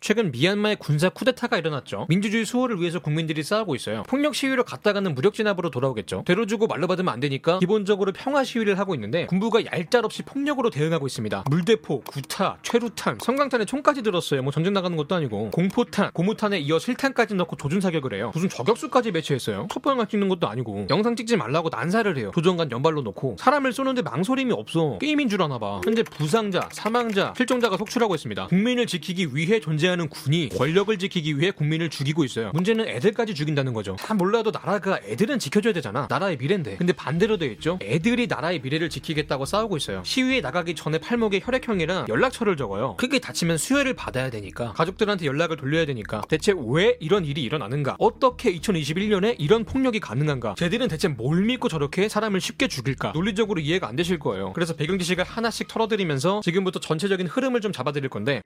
최근 미얀마의 군사 쿠데타가 일어났죠. 민주주의 수호를 위해서 국민들이 싸우고 있어요. 폭력 시위로 갔다가는 무력 진압으로 돌아오겠죠. 대로 주고 말로 받으면 안 되니까 기본적으로 평화 시위를 하고 있는데 군부가 얄짤없이 폭력으로 대응하고 있습니다. 물대포, 구타, 최루탄, 성광탄에 총까지 들었어요. 뭐 전쟁 나가는 것도 아니고 공포탄, 고무탄에 이어 실탄까지 넣고 조준 사격을 해요. 무슨 저격수까지 배치했어요. 첩보 영화 찍는 것도 아니고 영상 찍지 말라고 난사를 해요. 조종관 연발로 놓고 사람을 쏘는데 망설임이 없어. 게임인 줄 아나 봐. 현재 부상자, 사망자, 실종자가 속출하고 있습니다. 국민을 지키기 위해 존재 하는 군이 권력을 지키기 위해 국민을 죽이고 있어요. 문제는 애들까지 죽인다는 거죠. 다 몰라도 나라가 애들은 지켜줘야 되잖아. 나라의 미래인데. 근데 반대로 돼 있죠. 애들이 나라의 미래를 지키겠다고 싸우고 있어요. 시위에 나가기 전에 팔목에 혈액형이랑 연락처를 적어요. 크게 다치면 수혈을 받아야 되니까 가족들한테 연락을 돌려야 되니까 대체 왜 이런 일이 일어나는가? 어떻게 2021년에 이런 폭력이 가능한가? 쟤들은 대체 뭘 믿고 저렇게 사람을 쉽게 죽일까? 논리적으로 이해가 안 되실 거예요. 그래서 배경 지식을 하나씩 털어드리면서 지금부터 전체적인 흐름을 좀 잡아드릴 건데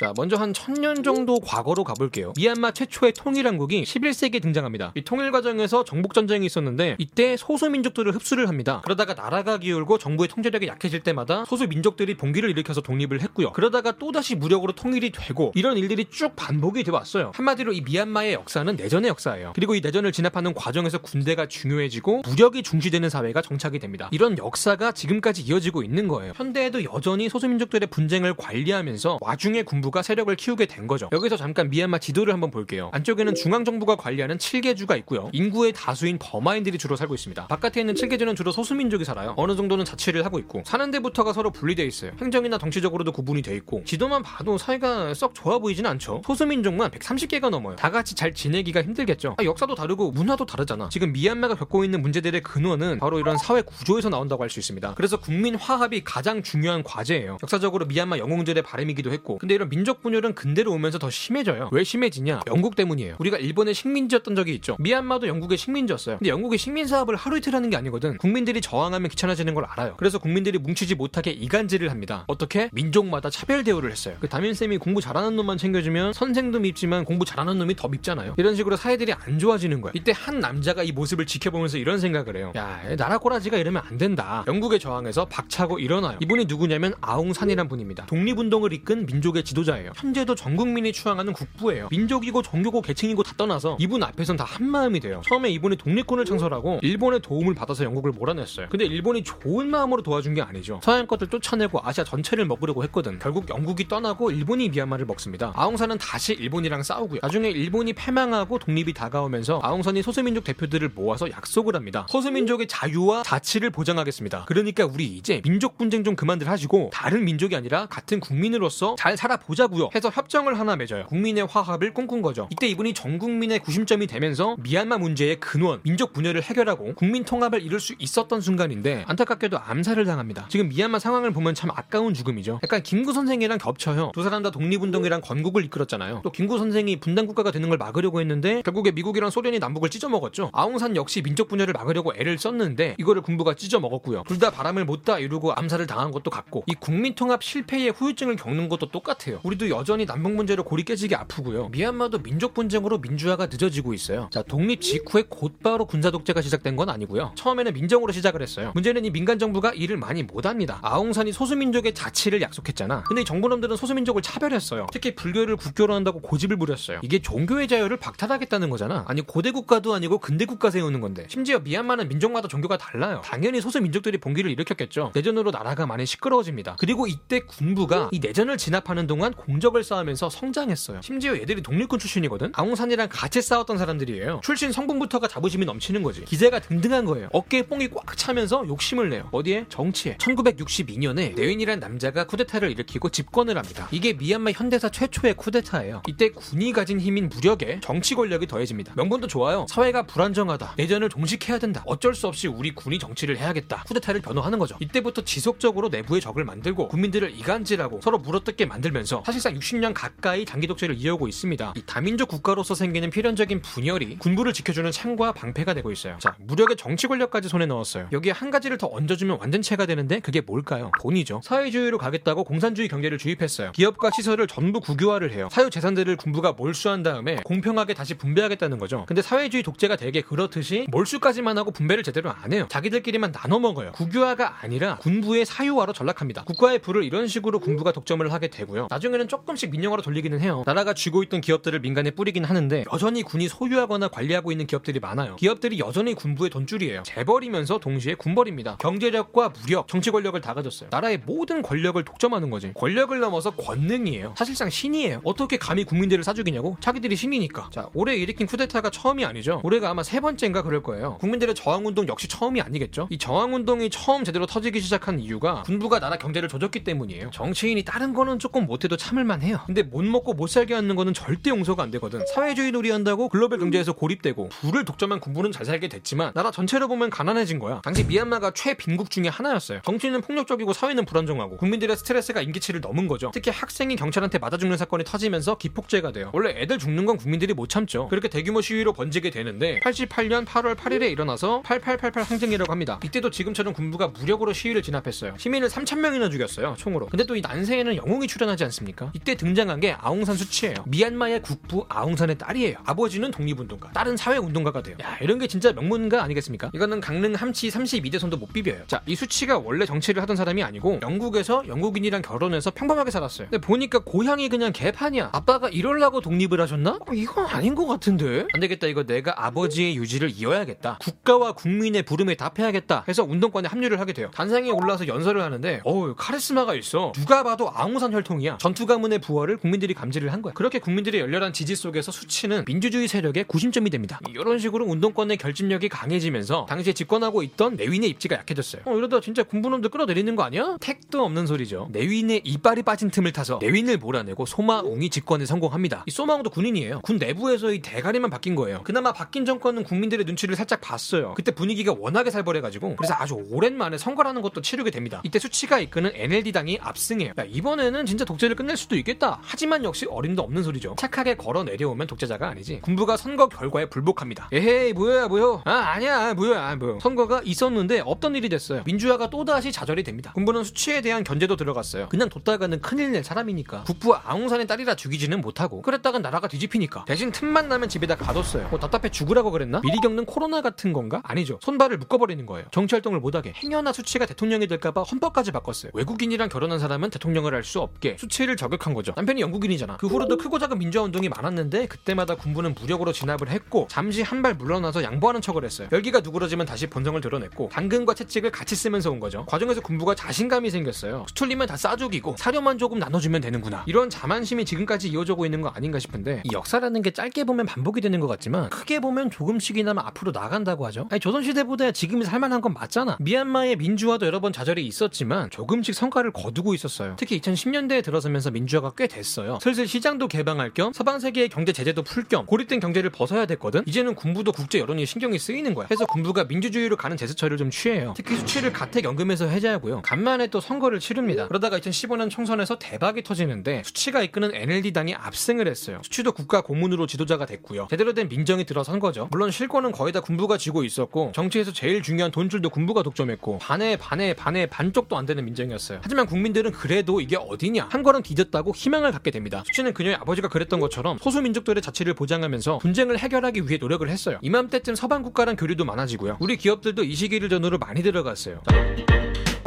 자, 먼저 한 천년 정도 과거로 가볼게요. 미얀마 최초의 통일한국이 11세기에 등장합니다. 이 통일 과정에서 정복전쟁이 있었는데 이때 소수민족들을 흡수를 합니다. 그러다가 나라가 기울고 정부의 통제력이 약해질 때마다 소수민족들이 봉기를 일으켜서 독립을 했고요. 그러다가 또다시 무력으로 통일이 되고 이런 일들이 쭉 반복이 되어 왔어요. 한마디로 이 미얀마의 역사는 내전의 역사예요. 그리고 이 내전을 진압하는 과정에서 군대가 중요해지고 무력이 중시되는 사회가 정착이 됩니다. 이런 역사가 지금까지 이어지고 있는 거예요. 현대에도 여전히 소수민족들의 분쟁을 관리하면서 와중에 군부 정부가 세력을 키우게 된 거죠. 여기서 잠깐 미얀마 지도를 한번 볼게요. 안쪽에는 중앙 정부가 관리하는 7개주가 있고요. 인구의 다수인 버마인들이 주로 살고 있습니다. 바깥에 있는 7개주는 주로 소수민족이 살아요. 어느 정도는 자치를 하고 있고 사는 데부터가 서로 분리되어 있어요. 행정이나 정치적으로도 구분이 돼 있고 지도만 봐도 사이가 썩 좋아 보이진 않죠. 소수민족만 130개가 넘어요. 다 같이 잘 지내기가 힘들겠죠. 아, 역사도 다르고 문화도 다르잖아. 지금 미얀마가 겪고 있는 문제들의 근원은 바로 이런 사회 구조에서 나온다고 할 수 있습니다. 그래서 국민 화합이 가장 중요한 과제예요. 역사적으로 미얀마 영웅들의 바램이기도 했고 근데 이런 민족 분열은 근대로 오면서 더 심해져요. 왜 심해지냐? 영국 때문이에요. 우리가 일본의 식민지였던 적이 있죠. 미얀마도 영국의 식민지였어요. 근데 영국이 식민 사업을 하루 이틀 하는 게 아니거든. 국민들이 저항하면 귀찮아지는 걸 알아요. 그래서 국민들이 뭉치지 못하게 이간질을 합니다. 어떻게? 민족마다 차별 대우를 했어요. 그 담임쌤이 공부 잘하는 놈만 챙겨주면 선생도 밉지만 공부 잘하는 놈이 더 밉잖아요. 이런 식으로 사회들이 안 좋아지는 거야. 이때 한 남자가 이 모습을 지켜보면서 이런 생각을 해요. 야, 나라 꼬라지가 이러면 안 된다. 영국의 저항에서 박차고 일어나요. 이분이 누구냐면 아웅산이란 분입니다. 독립운동을 이끈 민족의 지도자 지도자예요. 현재도 전 국민이 추앙하는 국부예요. 민족이고 종교고 계층이고 다 떠나서 이분 앞에선 다 한마음이 돼요. 처음에 이분이 독립군을 창설하고 일본의 도움을 받아서 영국을 몰아냈어요. 근데 일본이 좋은 마음으로 도와준 게 아니죠. 서양 것들 쫓아내고 아시아 전체를 먹으려고 했거든. 결국 영국이 떠나고 일본이 미얀마를 먹습니다. 아웅산은 다시 일본이랑 싸우고요. 나중에 일본이 패망하고 독립이 다가오면서 아웅산이 소수민족 대표들을 모아서 약속을 합니다. 소수민족의 자유와 자치를 보장하겠습니다. 그러니까 우리 이제 민족 분쟁 좀 그만들 하시고 다른 민족이 아니라 같은 국민으로서 잘 살아보자 보자고요 해서 협정을 하나 맺어요. 국민의 화합을 꿈꾼 거죠. 이때 이분이 전 국민의 구심점이 되면서 미얀마 문제의 근원, 민족 분열을 해결하고 국민 통합을 이룰 수 있었던 순간인데 안타깝게도 암살을 당합니다. 지금 미얀마 상황을 보면 참 아까운 죽음이죠. 약간 김구 선생이랑 겹쳐요. 두 사람 다 독립운동이랑 건국을 이끌었잖아요. 또 김구 선생이 분단 국가가 되는 걸 막으려고 했는데 결국에 미국이랑 소련이 남북을 찢어먹었죠. 아웅산 역시 민족 분열을 막으려고 애를 썼는데 이거를 군부가 찢어먹었고요. 둘 다 바람을 못 다 이루고 암살을 당한 것도 같고 이 국민 통합 실패의 후유증을 겪는 것도 똑같아요. 우리도 여전히 남북 문제로 골이 깨지기 아프고요. 미얀마도 민족 분쟁으로 민주화가 늦어지고 있어요. 자, 독립 직후에 곧바로 군사 독재가 시작된 건 아니고요. 처음에는 민정으로 시작을 했어요. 문제는 이 민간 정부가 일을 많이 못 합니다. 아웅산이 소수민족의 자치를 약속했잖아. 근데 이 정부놈들은 소수민족을 차별했어요. 특히 불교를 국교로 한다고 고집을 부렸어요. 이게 종교의 자유를 박탈하겠다는 거잖아. 아니 고대 국가도 아니고 근대 국가 세우는 건데. 심지어 미얀마는 민족마다 종교가 달라요. 당연히 소수민족들이 봉기를 일으켰겠죠. 내전으로 나라가 많이 시끄러워집니다. 그리고 이때 군부가 이 내전을 진압하는 동안 공적을 쌓으면서 성장했어요. 심지어 얘들이 독립군 출신이거든. 아웅산이랑 같이 싸웠던 사람들이에요. 출신 성분부터가 자부심이 넘치는 거지. 기세가 등등한 거예요. 어깨에 뽕이 꽉 차면서 욕심을 내요. 어디에? 정치에. 1962년에 네윈이란 남자가 쿠데타를 일으키고 집권을 합니다. 이게 미얀마 현대사 최초의 쿠데타예요. 이때 군이 가진 힘인 무력에 정치 권력이 더해집니다. 명분도 좋아요. 사회가 불안정하다. 내전을 종식해야 된다. 어쩔 수 없이 우리 군이 정치를 해야겠다. 쿠데타를 변호하는 거죠. 이때부터 지속적으로 내부의 적을 만들고 국민들을 이간질하고 서로 물어뜯게 만들면서 사실 사실상 60년 가까이 장기 독재를 이어오고 있습니다. 이 다민족 국가로서 생기는 필연적인 분열이 군부를 지켜주는 창과 방패가 되고 있어요. 자, 무력의 정치 권력까지 손에 넣었어요. 여기에 한 가지를 더 얹어주면 완전체가 되는데 그게 뭘까요? 돈이죠. 사회주의로 가겠다고 공산주의 경제를 주입했어요. 기업과 시설을 전부 국유화를 해요. 사유 재산들을 군부가 몰수한 다음에 공평하게 다시 분배하겠다는 거죠. 근데 사회주의 독재가 되게 그렇듯이 몰수까지만 하고 분배를 제대로 안 해요. 자기들끼리만 나눠 먹어요. 국유화가 아니라 군부의 사유화로 전락합니다. 국가의 부를 이런 식으로 군부가 독점을 하게 되고요. 나중에 는 조금씩 민영화로 돌리기는 해요. 나라가 쥐고 있던 기업들을 민간에 뿌리긴 하는데 여전히 군이 소유하거나 관리하고 있는 기업들이 많아요. 기업들이 여전히 군부의 돈줄이에요. 재벌이면서 동시에 군벌입니다. 경제력과 무력, 정치 권력을 다 가졌어요. 나라의 모든 권력을 독점하는 거지. 권력을 넘어서 권능이에요. 사실상 신이에요. 어떻게 감히 국민들을 사죽이냐고? 자기들이 신이니까. 자, 올해 일으킨 쿠데타가 처음이 아니죠. 올해가 아마 세 번째인가 그럴 거예요. 국민들의 저항운동 역시 처음이 아니겠죠. 이 저항운동이 처음 제대로 터지기 시작한 이유가 군부가 나라 경제를 조졌기 때문이에요. 정치인이 다른 거는 조금 못해도 참을만 해요. 근데 못 먹고 못 살게 하는 거는 절대 용서가 안 되거든. 사회주의 놀이한다고 글로벌 경제에서 고립되고 부를 독점한 군부는 잘 살게 됐지만 나라 전체로 보면 가난해진 거야. 당시 미얀마가 최빈국 중에 하나였어요. 정치는 폭력적이고 사회는 불안정하고 국민들의 스트레스가 임기치를 넘은 거죠. 특히 학생이 경찰한테 맞아 죽는 사건이 터지면서 기폭제가 돼요. 원래 애들 죽는 건 국민들이 못 참죠. 그렇게 대규모 시위로 번지게 되는데 88년 8월 8일에 일어나서 8888 항쟁이라고 합니다. 이때도 지금처럼 군부가 무력으로 시위를 진압했어요. 시민을 3,000명이나 죽였어요. 총으로. 근데 또 이 난세에는 영웅이 출연하지 않습니까? 이때 등장한 게 아웅산 수치예요. 미얀마의 국부 아웅산의 딸이에요. 아버지는 독립운동가, 딸은 사회운동가가 돼요. 야, 이런 게 진짜 명문가 아니겠습니까? 이거는 강릉 함씨 32대손도 못 비벼요. 자, 이 수치가 원래 정치를 하던 사람이 아니고 영국에서 영국인이랑 결혼해서 평범하게 살았어요. 근데 보니까 고향이 그냥 개판이야. 아빠가 이럴라고 독립을 하셨나? 어, 이건 아닌 것 같은데? 안 되겠다. 이거 내가 아버지의 유지를 이어야겠다. 국가와 국민의 부름에 답해야겠다. 해서 운동권에 합류를 하게 돼요. 단상에 올라서 연설을 하는데 어우 카리스마가 있어. 누가 봐도 아웅산 혈통이야. 전투 가문의 부활을 국민들이 감지를 한 거야. 그렇게 국민들의 열렬한 지지 속에서 수치는 민주주의 세력의 구심점이 됩니다. 이런 식으로 운동권의 결집력이 강해지면서 당시에 집권하고 있던 내윈의 입지가 약해졌어요. 어, 이러다 진짜 군부놈들 끌어내리는 거 아니야? 택도 없는 소리죠. 내윈의 이빨이 빠진 틈을 타서 내윈을 몰아내고 소마웅이 집권에 성공합니다. 이 소마웅도 군인이에요. 군 내부에서 이 대가리만 바뀐 거예요. 그나마 바뀐 정권은 국민들의 눈치를 살짝 봤어요. 그때 분위기가 워낙에 살벌해가지고 그래서 아주 오랜만에 선거라는 것도 치르게 됩니다. 이때 수치가 이끄는 NLD 당이 압승해요. 야, 이번에는 진짜 독재를 끝낼 수도 있겠다. 하지만 역시 어림도 없는 소리죠. 착하게 걸어 내려오면 독재자가 아니지. 군부가 선거 결과에 불복합니다. 에헤이 뭐야 뭐야. 아 아니야 뭐야 뭐야. 선거가 있었는데 없던 일이 됐어요. 민주화가 또다시 좌절이 됩니다. 군부는 수치에 대한 견제도 들어갔어요. 그냥 뒀다가는 큰일 낼 사람이니까. 국부 아웅산의 딸이라 죽이지는 못하고 그랬다간 나라가 뒤집히니까. 대신 틈만 나면 집에다 가뒀어요. 뭐 답답해 죽으라고 그랬나? 미리 겪는 코로나 같은 건가? 아니죠. 손발을 묶어버리는 거예요. 정치 활동을 못하게. 행여나 수치가 대통령이 될까봐 헌법까지 바꿨어요. 외국인이랑 결혼한 사람은 대통령을 할 수 없게 수치를 저격한 거죠. 남편이 영국인이잖아. 그 후로도 크고 작은 민주화 운동이 많았는데 그때마다 군부는 무력으로 진압을 했고 잠시 한 발 물러나서 양보하는 척을 했어요. 열기가 누그러지면 다시 본성을 드러냈고 당근과 채찍을 같이 쓰면서 온 거죠. 과정에서 군부가 자신감이 생겼어요. 수틀리면 다 싸죽이고 사료만 조금 나눠주면 되는구나. 이런 자만심이 지금까지 이어져고 있는 거 아닌가 싶은데 이 역사라는 게 짧게 보면 반복이 되는 것 같지만 크게 보면 조금씩이나마 앞으로 나간다고 하죠. 아니 조선시대보다 지금이 살만한 건 맞잖아. 미얀마의 민주화도 여러 번 좌절이 있었지만 조금씩 성과를 거두고 있었어요. 특히 2010년대에 들어서면서 민주화가 꽤 됐어요. 슬슬 시장도 개방할 겸 서방 세계의 경제 제재도 풀 겸 고립된 경제를 벗어야 됐거든. 이제는 군부도 국제 여론이 신경이 쓰이는 거야. 그래서 군부가 민주주의로 가는 제스처를 좀 취해요. 특히 수치를 가택연금에서 해제하고요. 간만에 또 선거를 치릅니다. 그러다가 2015년 총선에서 대박이 터지는데 수치가 이끄는 NLD 당이 압승을 했어요. 수치도 국가 고문으로 지도자가 됐고요. 제대로 된 민정이 들어선 거죠. 물론 실권은 거의 다 군부가 쥐고 있었고 정치에서 제일 중요한 돈줄도 군부가 독점했고 반에 반에 반에 반쪽도 안 되는 민정이었어요. 하지만 국민들은 그래도 이게 어디냐 한 걸음 디뎠다고 희망을 갖게 됩니다. 수치는 그녀의 아버지가 그랬던 것처럼 소수 민족들의 자치를 보장하면서 분쟁을 해결하기 위해 노력을 했어요. 이맘때쯤 서방 국가랑 교류도 많아지고요. 우리 기업들도 이 시기를 전후로 많이 들어갔어요.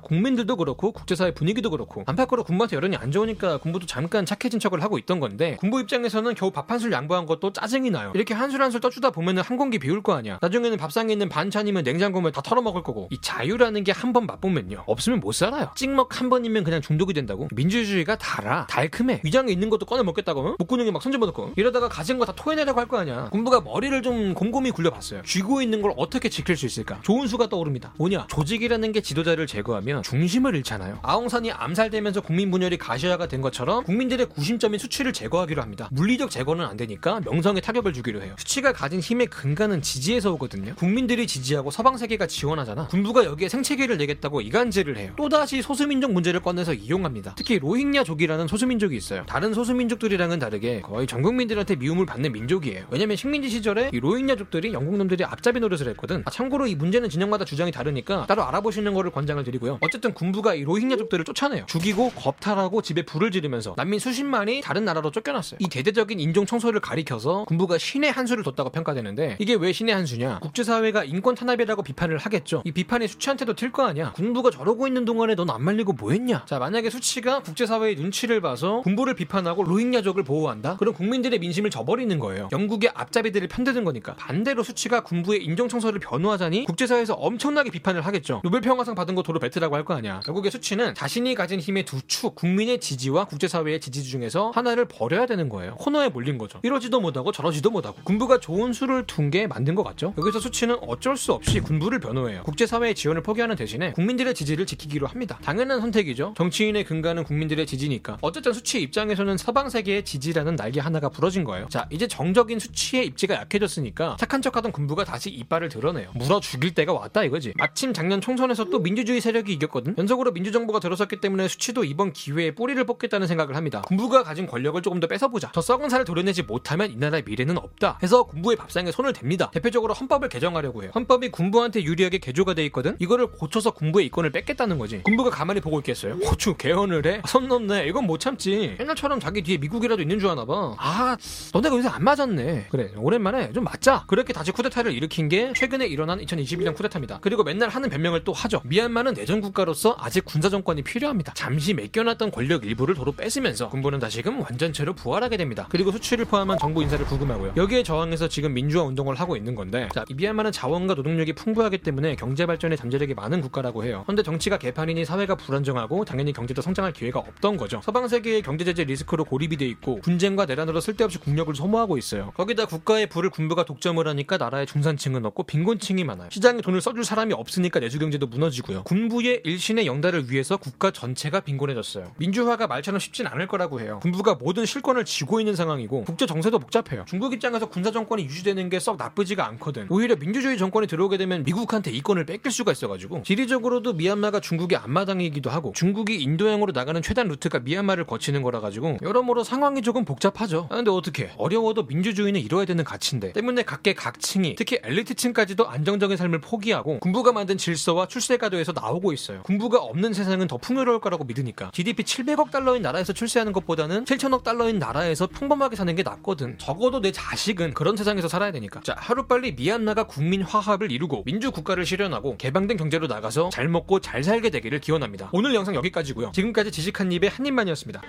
국민들도 그렇고 국제사회 분위기도 그렇고 안팎으로 군부한테 여론이 안 좋으니까 군부도 잠깐 착해진 척을 하고 있던 건데 군부 입장에서는 겨우 밥 한 술 양보한 것도 짜증이 나요. 이렇게 한 술 한 술 떠주다 보면은 한 공기 비울 거 아니야. 나중에는 밥상에 있는 반찬이면 냉장고면 다 털어먹을 거고 이 자유라는 게 한 번 맛보면요 없으면 못 살아요. 찍먹 한 번이면 그냥 중독이 된다고. 민주주의가 달아 달큼해. 위장에 있는 것도 꺼내 먹겠다고 목구멍에 막 손집어 넣고 이러다가 가진 거 다 토해내려고 할 거 아니야. 군부가 머리를 좀 곰곰이 굴려봤어요. 쥐고 있는 걸 어떻게 지킬 수 있을까? 좋은 수가 떠오릅니다. 뭐냐 조직이라는 게 지도자를 제거하면 하면 중심을 잃잖아요. 아웅산이 암살되면서 국민 분열이 가시화가 된 것처럼 국민들의 구심점인 수치를 제거하기로 합니다. 물리적 제거는 안 되니까 명성에 타격을 주기로 해요. 수치가 가진 힘의 근간은 지지에서 오거든요. 국민들이 지지하고 서방 세계가 지원하잖아. 군부가 여기에 생채기를 내겠다고 이간질을 해요. 또다시 소수민족 문제를 꺼내서 이용합니다. 특히 로힝야족이라는 소수민족이 있어요. 다른 소수민족들이랑은 다르게 거의 전 국민들한테 미움을 받는 민족이에요. 왜냐면 식민지 시절에 이 로힝야족들이 영국 놈들이 앞잡이 노릇을 했거든. 아, 참고로 이 문제는 진영마다 주장이 다르니까 따로 알아보시는 거를 권장을 드리고요. 어쨌든 군부가 이 로힝야족들을 쫓아내요. 죽이고 겁탈하고 집에 불을 지르면서 난민 수십만이 다른 나라로 쫓겨났어요. 이 대대적인 인종 청소를 가리켜서 군부가 신의 한 수를 뒀다고 평가되는데 이게 왜 신의 한 수냐? 국제사회가 인권 탄압이라고 비판을 하겠죠. 이 비판이 수치한테도 튈 거 아니야. 군부가 저러고 있는 동안에 넌 안 말리고 뭐 했냐? 자, 만약에 수치가 국제사회의 눈치를 봐서 군부를 비판하고 로힝야족을 보호한다? 그럼 국민들의 민심을 저버리는 거예요. 영국의 앞잡이들을 편드는 거니까. 반대로 수치가 군부의 인종 청소를 변호하자니 국제사회에서 엄청나게 비판을 하겠죠. 노벨 평화상 받은 거 도로 뱉으라고 할 거 아니야. 결국에 수치는 자신이 가진 힘의 두 축, 국민의 지지와 국제사회의 지지 중에서 하나를 버려야 되는 거예요. 코너에 몰린 거죠. 이러지도 못하고 저러지도 못하고. 군부가 좋은 수를 둔 게 맞는 것 같죠. 여기서 수치는 어쩔 수 없이 군부를 변호해요. 국제사회의 지원을 포기하는 대신에 국민들의 지지를 지키기로 합니다. 당연한 선택이죠. 정치인의 근간은 국민들의 지지니까. 어쨌든 수치 입장에서는 서방 세계의 지지라는 날개 하나가 부러진 거예요. 자, 이제 정적인 수치의 입지가 약해졌으니까 착한 척하던 군부가 다시 이빨을 드러내요. 물어 죽일 때가 왔다 이거지. 마침 작년 총선에서 또 민주주의 세력이 이겼거든. 연속으로 민주정부가 들어섰기 때문에 수치도 이번 기회에 뿌리를 뽑겠다는 생각을 합니다. 군부가 가진 권력을 조금 더 뺏어보자. 저 썩은 살을 도려내지 못하면 이 나라의 미래는 없다. 해서 군부의 밥상에 손을 댑니다. 대표적으로 헌법을 개정하려고 해요. 헌법이 군부한테 유리하게 개조가 돼 있거든. 이거를 고쳐서 군부의 이권을 뺏겠다는 거지. 군부가 가만히 보고 있겠어요. 호주 개헌을 해? 손 넘네. 이건 못 참지. 옛날처럼 자기 뒤에 미국이라도 있는 줄 아나 봐. 아, 너네가 요새 안 맞았네. 그래, 오랜만에 좀 맞자. 그렇게 다시 쿠데타를 일으킨 게 최근에 일어난 2021년 쿠데타입니다. 그리고 맨날 하는 변명을 또 하죠. 미얀마는 내전 국가로서 아직 군사 정권이 필요합니다. 잠시 맡겨놨던 권력 일부를 도로 뺏으면서 군부는 다시금 완전체로 부활하게 됩니다. 그리고 수출을 포함한 정부 인사를 구금하고요. 여기에 저항해서 지금 민주화 운동을 하고 있는 건데, 자, 이 미얀마는 자원과 노동력이 풍부하기 때문에 경제 발전에 잠재력이 많은 국가라고 해요. 그런데 정치가 개판이니 사회가 불안정하고 당연히 경제도 성장할 기회가 없던 거죠. 서방 세계의 경제 제재 리스크로 고립이 돼 있고 분쟁과 내란으로 쓸데없이 국력을 소모하고 있어요. 거기다 국가의 부를 군부가 독점을 하니까 나라의 중산층은 없고 빈곤층이 많아요. 시장에 돈을 써줄 사람이 없으니까 내수 경제도 무너지고요. 군부 의 일신의 영달을 위해서 국가 전체가 빈곤해졌어요. 민주화가 말처럼 쉽진 않을 거라고 해요. 군부가 모든 실권을 쥐고 있는 상황이고 국제 정세도 복잡해요. 중국 입장에서 군사 정권이 유지되는 게 썩 나쁘지가 않거든. 오히려 민주주의 정권이 들어오게 되면 미국한테 이권을 뺏길 수가 있어가지고 지리적으로도 미얀마가 중국의 앞마당이기도 하고 중국이 인도양으로 나가는 최단 루트가 미얀마를 거치는 거라 가지고 여러모로 상황이 조금 복잡하죠. 아, 근데 어떻게 어려워도 민주주의는 이뤄야 되는 가치인데 때문에 각계 각층이 특히 엘리트층까지도 안정적인 삶을 포기하고 군부가 만든 질서와 출세가도에서 나오고 있어요. 군부가 없는 세상은 더 풍요로울 거라고 믿으니까 GDP 700억 달러인 나라에서 출세하는 것보다는 7천억 달러인 나라에서 평범하게 사는 게 낫거든. 적어도 내 자식은 그런 세상에서 살아야 되니까. 자, 하루빨리 미얀마가 국민 화합을 이루고 민주 국가를 실현하고 개방된 경제로 나가서 잘 먹고 잘 살게 되기를 기원합니다. 오늘 영상 여기까지고요. 지금까지 지식한 입의 한 입만이었습니다.